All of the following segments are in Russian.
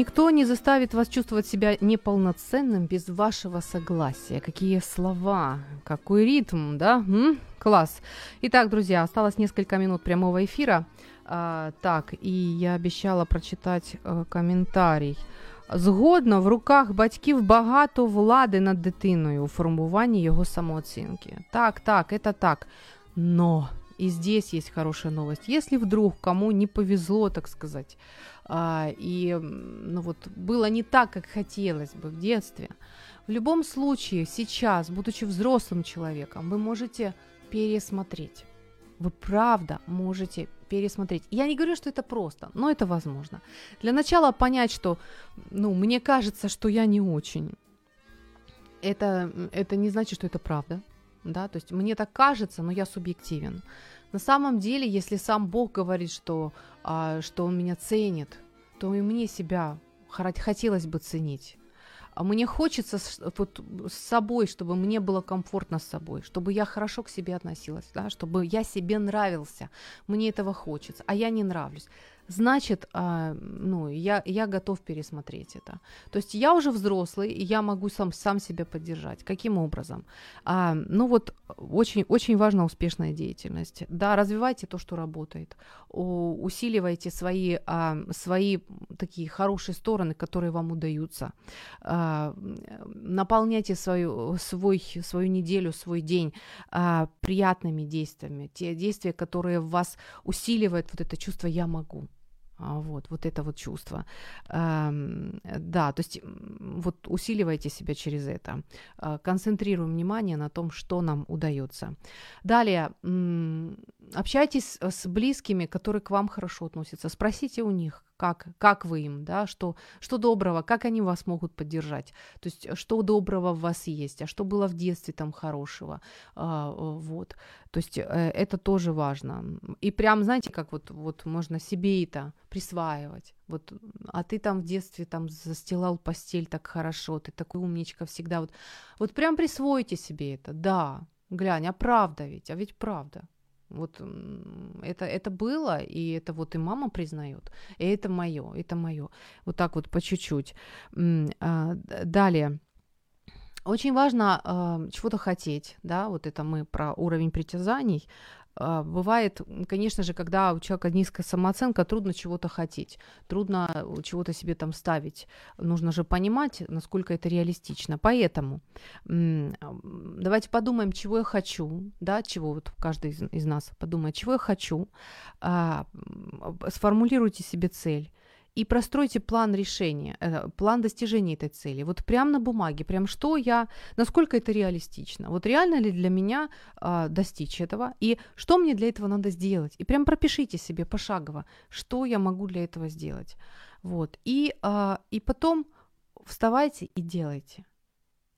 Никто не заставит вас чувствовать себя неполноценным без вашего согласия. Какие слова, какой ритм, да? М? Класс. Итак, друзья, осталось несколько минут прямого эфира. А, так, і я обіцяла прочитати е, коментарій. Згодно, в руках батьків багато влади над дитиною у формуванні його самооцінки. Так, так, это так. Но и здесь есть хорошая новость. Если вдруг кому не повезло, так сказать, а, и ну вот было не так, как хотелось бы в детстве, в любом случае сейчас, будучи взрослым человеком, вы можете пересмотреть. Вы правда можете пересмотреть. Я не говорю, что это просто, но это возможно. Для начала понять, что, ну, мне кажется, что я не очень. Это, это не значит, что это правда. Да, то есть мне так кажется, но я субъективен. На самом деле, если сам Бог говорит, что, а, что Он меня ценит, то и мне себя хотелось бы ценить. А мне хочется вот, с собой, чтобы мне было комфортно с собой, чтобы я хорошо к себе относилась, да, чтобы я себе нравился. Мне этого хочется, а я не нравлюсь. Значит, а, ну, я, я готов пересмотреть это. То есть я уже взрослый, и я могу сам, сам себя поддержать. Каким образом? А, ну вот очень, очень важна успешная деятельность. Да, развивайте то, что работает. Усиливайте свои, а, свои такие хорошие стороны, которые вам удаются. А, наполняйте свою, свой, свою неделю, свой день приятными действиями. Те действия, которые вас усиливают вот это чувство «я могу». А, Вот, вот это вот чувство. Ам, Да, то есть вот усиливайте себя через это. А, Концентрируем внимание на том, что нам удается. Далее, общайтесь с близкими, которые к вам хорошо относятся. Спросите у них, как, как вы им, да, что, что доброго, как они вас могут поддержать. То есть, э, что доброго в вас есть, а что было в детстве там хорошего. А, э, Вот. То есть э, это тоже важно. И прям, знаете, как вот, вот можно себе это присваивать. Вот, а ты там в детстве там застилал постель так хорошо, ты такой умничка всегда. Вот, вот прям присвойте себе это, да. Глянь, а правда ведь, а ведь правда. Вот это, это было, и это вот и мама признает, и это мое, это мое. Вот так вот по чуть-чуть. А, Далее. Очень важно а, чего-то хотеть, да, вот это мы про уровень притязаний. А, Бывает, конечно же, когда у человека низкая самооценка, трудно чего-то хотеть, трудно э, чего-то себе там ставить. Нужно же понимать, насколько это реалистично. Поэтому ам, давайте подумаем, чего я хочу, да, чего вот каждый из, нас подумает, чего я хочу. А, Сформулируйте себе цель и простройте план решения, э, план достижения этой цели. Вот прямо на бумаге, прям что я, насколько это реалистично. Вот реально ли для меня а, достичь этого, и что мне для этого надо сделать. И прям пропишите себе пошагово, что я могу для этого сделать. Вот. И, а, и потом вставайте и делайте.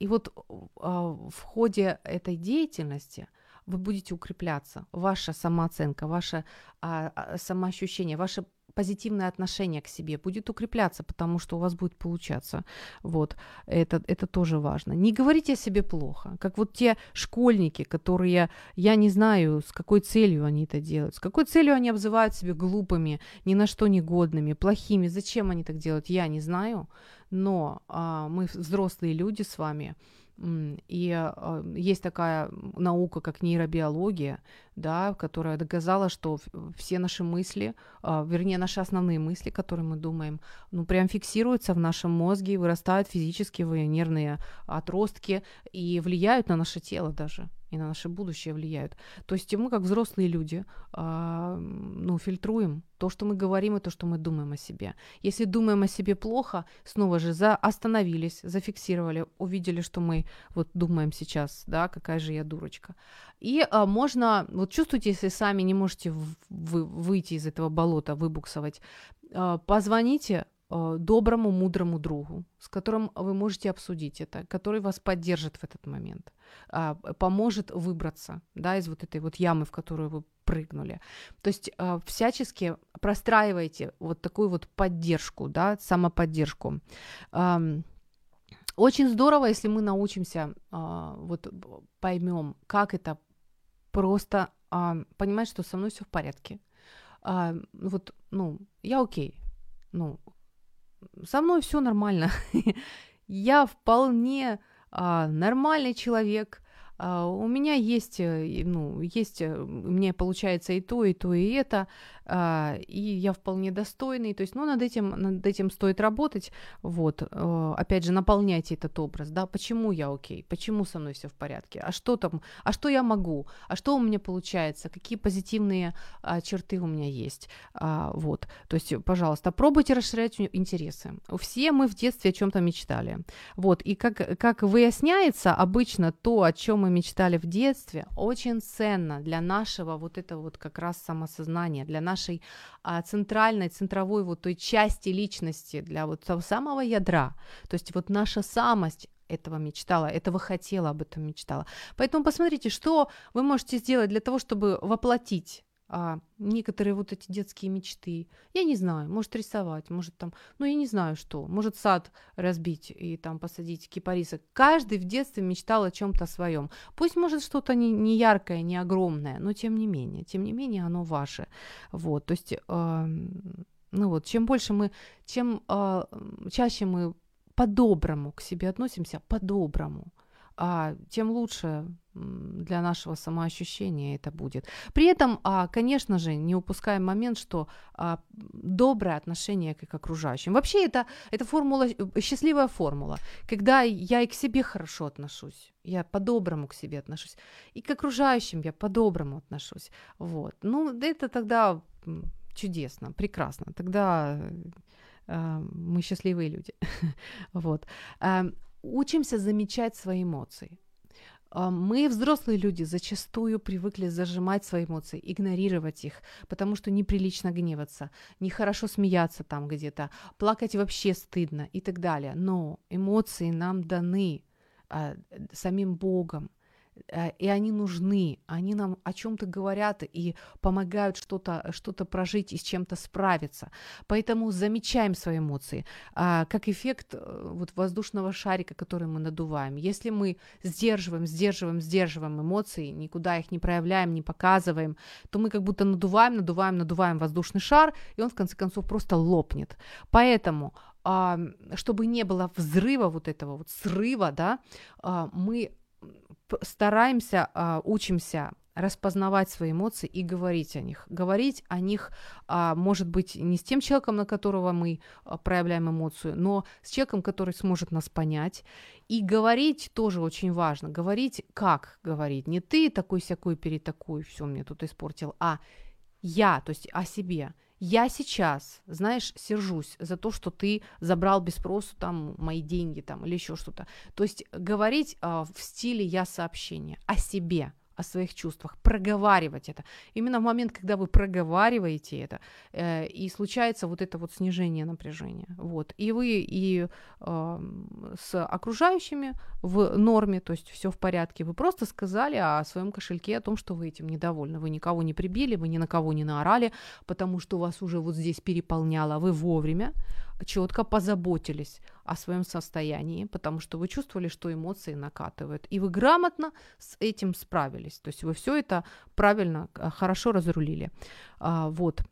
И вот а, в ходе этой деятельности вы будете укрепляться. Ваша самооценка, ваше а, самоощущение, ваше позитивное отношение к себе будет укрепляться, потому что у вас будет получаться. Вот, это, это тоже важно. Не говорите о себе плохо, как вот те школьники, которые, я не знаю, с какой целью они это делают, с какой целью они обзывают себя глупыми, ни на что негодными, плохими, зачем они так делают, я не знаю, но а, мы взрослые люди с вами, и а, есть такая наука, как нейробиология, да, которая доказала, что все наши мысли, а, вернее, наши основные мысли, которые мы думаем, ну, прям фиксируются в нашем мозге, вырастают физические нервные отростки и влияют на наше тело даже и на наше будущее влияют. То есть мы, как взрослые люди, а, ну, фильтруем то, что мы говорим, и то, что мы думаем о себе. Если думаем о себе плохо, снова же за остановились, зафиксировали, увидели, что мы вот думаем сейчас, да, какая же я дурочка. И а, можно, вот чувствуете, если сами не можете вы- выйти из этого болота, выбуксовать, а, позвоните доброму, мудрому другу, с которым вы можете обсудить это, который вас поддержит в этот момент, э, поможет выбраться да, из вот этой вот ямы, в которую вы прыгнули. То есть э, всячески простраивайте вот такую вот поддержку, да, самоподдержку. Э, очень здорово, если мы научимся, э, вот поймем, как это просто э, понимать, что со мной все в порядке. Э, вот, ну, я окей, ну, со мной все нормально. я вполне а, нормальный человек, а, у меня есть, э, ну, есть, э, мне получается и то, и то, и это, и я вполне достойный, то есть, ну, над этим, над этим стоит работать, вот, э, опять же, наполняйте этот образ, да, почему я окей, почему со мной все в порядке, а что там, а что я могу, а что у меня получается, какие позитивные а, черты у меня есть, а, вот, то есть, пожалуйста, пробуйте расширять интересы. Все мы в детстве о чем-то мечтали, вот, и как, как выясняется обычно то, о чем мы мечтали в детстве, очень ценно для нашего вот этого вот как раз самосознания, для нашей а, центральной, центровой вот той части личности, для вот того самого ядра. То есть вот наша самость этого мечтала, этого хотела, об этом мечтала. Поэтому посмотрите, что вы можете сделать для того, чтобы воплотить а, некоторые вот эти детские мечты. Я не знаю, может рисовать, может там, ну я не знаю что, может сад разбить и там посадить кипарисы. Каждый в детстве мечтал о чем-то своем. Пусть может что-то не, не яркое, не огромное, но тем не менее, тем не менее оно ваше. Вот, то есть, э, ну вот, чем больше мы, чем э, чаще мы по-доброму к себе относимся, по-доброму, а, тем лучше для нашего самоощущения это будет. При этом, а, конечно же, не упускаем момент, что а, доброе отношение к, к окружающим. Вообще это, это формула, э, счастливая формула, когда я и к себе хорошо отношусь, я по-доброму к себе отношусь, и к окружающим я по-доброму отношусь. Вот. Ну, это тогда чудесно, прекрасно. Тогда э, мы счастливые люди. вот. Учимся замечать свои эмоции. А, мы, взрослые люди, зачастую привыкли зажимать свои эмоции, игнорировать их, потому что неприлично гневаться, нехорошо смеяться там где-то, плакать вообще стыдно и так далее. Но эмоции нам даны а, самим Богом. Э, и они нужны, они нам о чем-то говорят и помогают что-то что прожить и с чем-то справиться. Поэтому замечаем свои эмоции, а, как эффект э, вот воздушного шарика, который мы надуваем. Если мы сдерживаем, сдерживаем, сдерживаем эмоции, никуда их не проявляем, не показываем, то мы как будто надуваем, надуваем, надуваем воздушный шар, и он в конце концов просто лопнет. Поэтому чтобы не было взрыва вот этого вот срыва, да, а, мы стараемся, а, учимся распознавать свои эмоции и говорить о них. Говорить о них, а, может быть, не с тем человеком, на которого мы а, проявляем эмоцию, но с человеком, который сможет нас понять. И говорить тоже очень важно. Говорить как говорить. Не ты такой-сякой перед такой, все мне тут испортил, а я, то есть о себе я сейчас, знаешь, сержусь за то, что ты забрал без спросу там мои деньги там или еще что-то. То есть говорить э, в стиле я сообщения о себе, о своих чувствах, проговаривать это. Именно в момент, когда вы проговариваете это, э, и случается вот это вот снижение напряжения. Вот. И вы и э, с окружающими в норме, то есть все в порядке, вы просто сказали о своем кошельке, о том, что вы этим недовольны. Вы никого не прибили, вы ни на кого не наорали, потому что вас уже вот здесь переполняло, вы вовремя четко позаботились о своем состоянии, потому что вы чувствовали, что эмоции накатывают, и вы грамотно с этим справились. То есть вы все это правильно, э, хорошо разрулили. А, вот.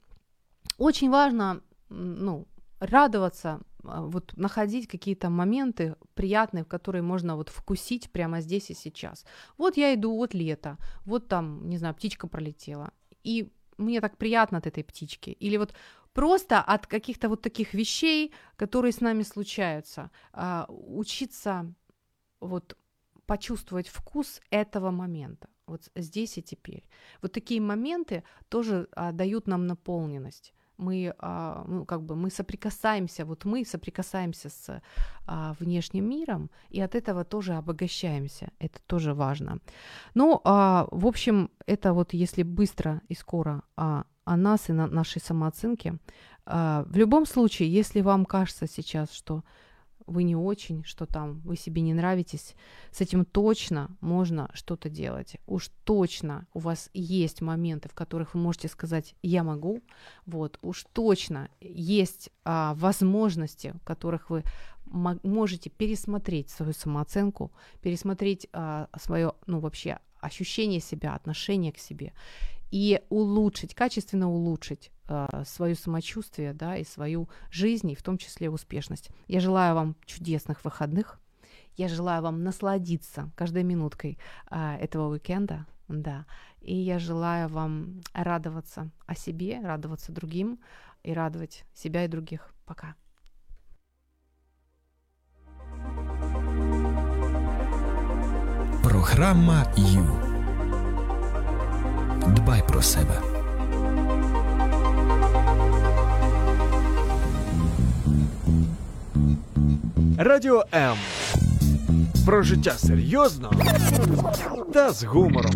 Очень важно, ну, радоваться, а, вот находить какие-то моменты приятные, в которые можно вот вкусить прямо здесь и сейчас. Вот я иду, вот лето, вот там, не знаю, птичка пролетела, и мне так приятно от этой птички. Или вот просто от каких-то вот таких вещей, которые с нами случаются, а, учиться вот почувствовать вкус этого момента, вот здесь и теперь. Вот такие моменты тоже а, дают нам наполненность мы, а, ну, как бы мы соприкасаемся, вот мы соприкасаемся с а, внешним миром, и от этого тоже обогащаемся. Это тоже важно. Ну, а, в общем, это вот если быстро и скоро о о нас и на нашей самооценке. А, в любом случае, если вам кажется сейчас, что вы не очень, что там вы себе не нравитесь, с этим точно можно что-то делать. Уж точно у вас есть моменты, в которых вы можете сказать «я могу», вот, уж точно есть а, возможности, в которых вы можете пересмотреть свою самооценку, пересмотреть а, свое, ну, вообще ощущение себя, отношение к себе и улучшить, качественно улучшить э, свое самочувствие, да, и свою жизнь, и в том числе успешность. Я желаю вам чудесных выходных. Я желаю вам насладиться каждой минуткой э, этого уикенда, да. И я желаю вам радоваться о себе, радоваться другим и радовать себя и других. Пока. Програма Ю. Дбай про себе. Радіо М. Про життя серйозно та з гумором.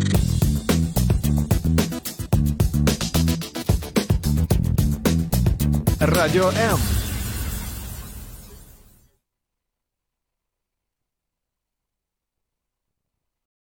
Радіо М.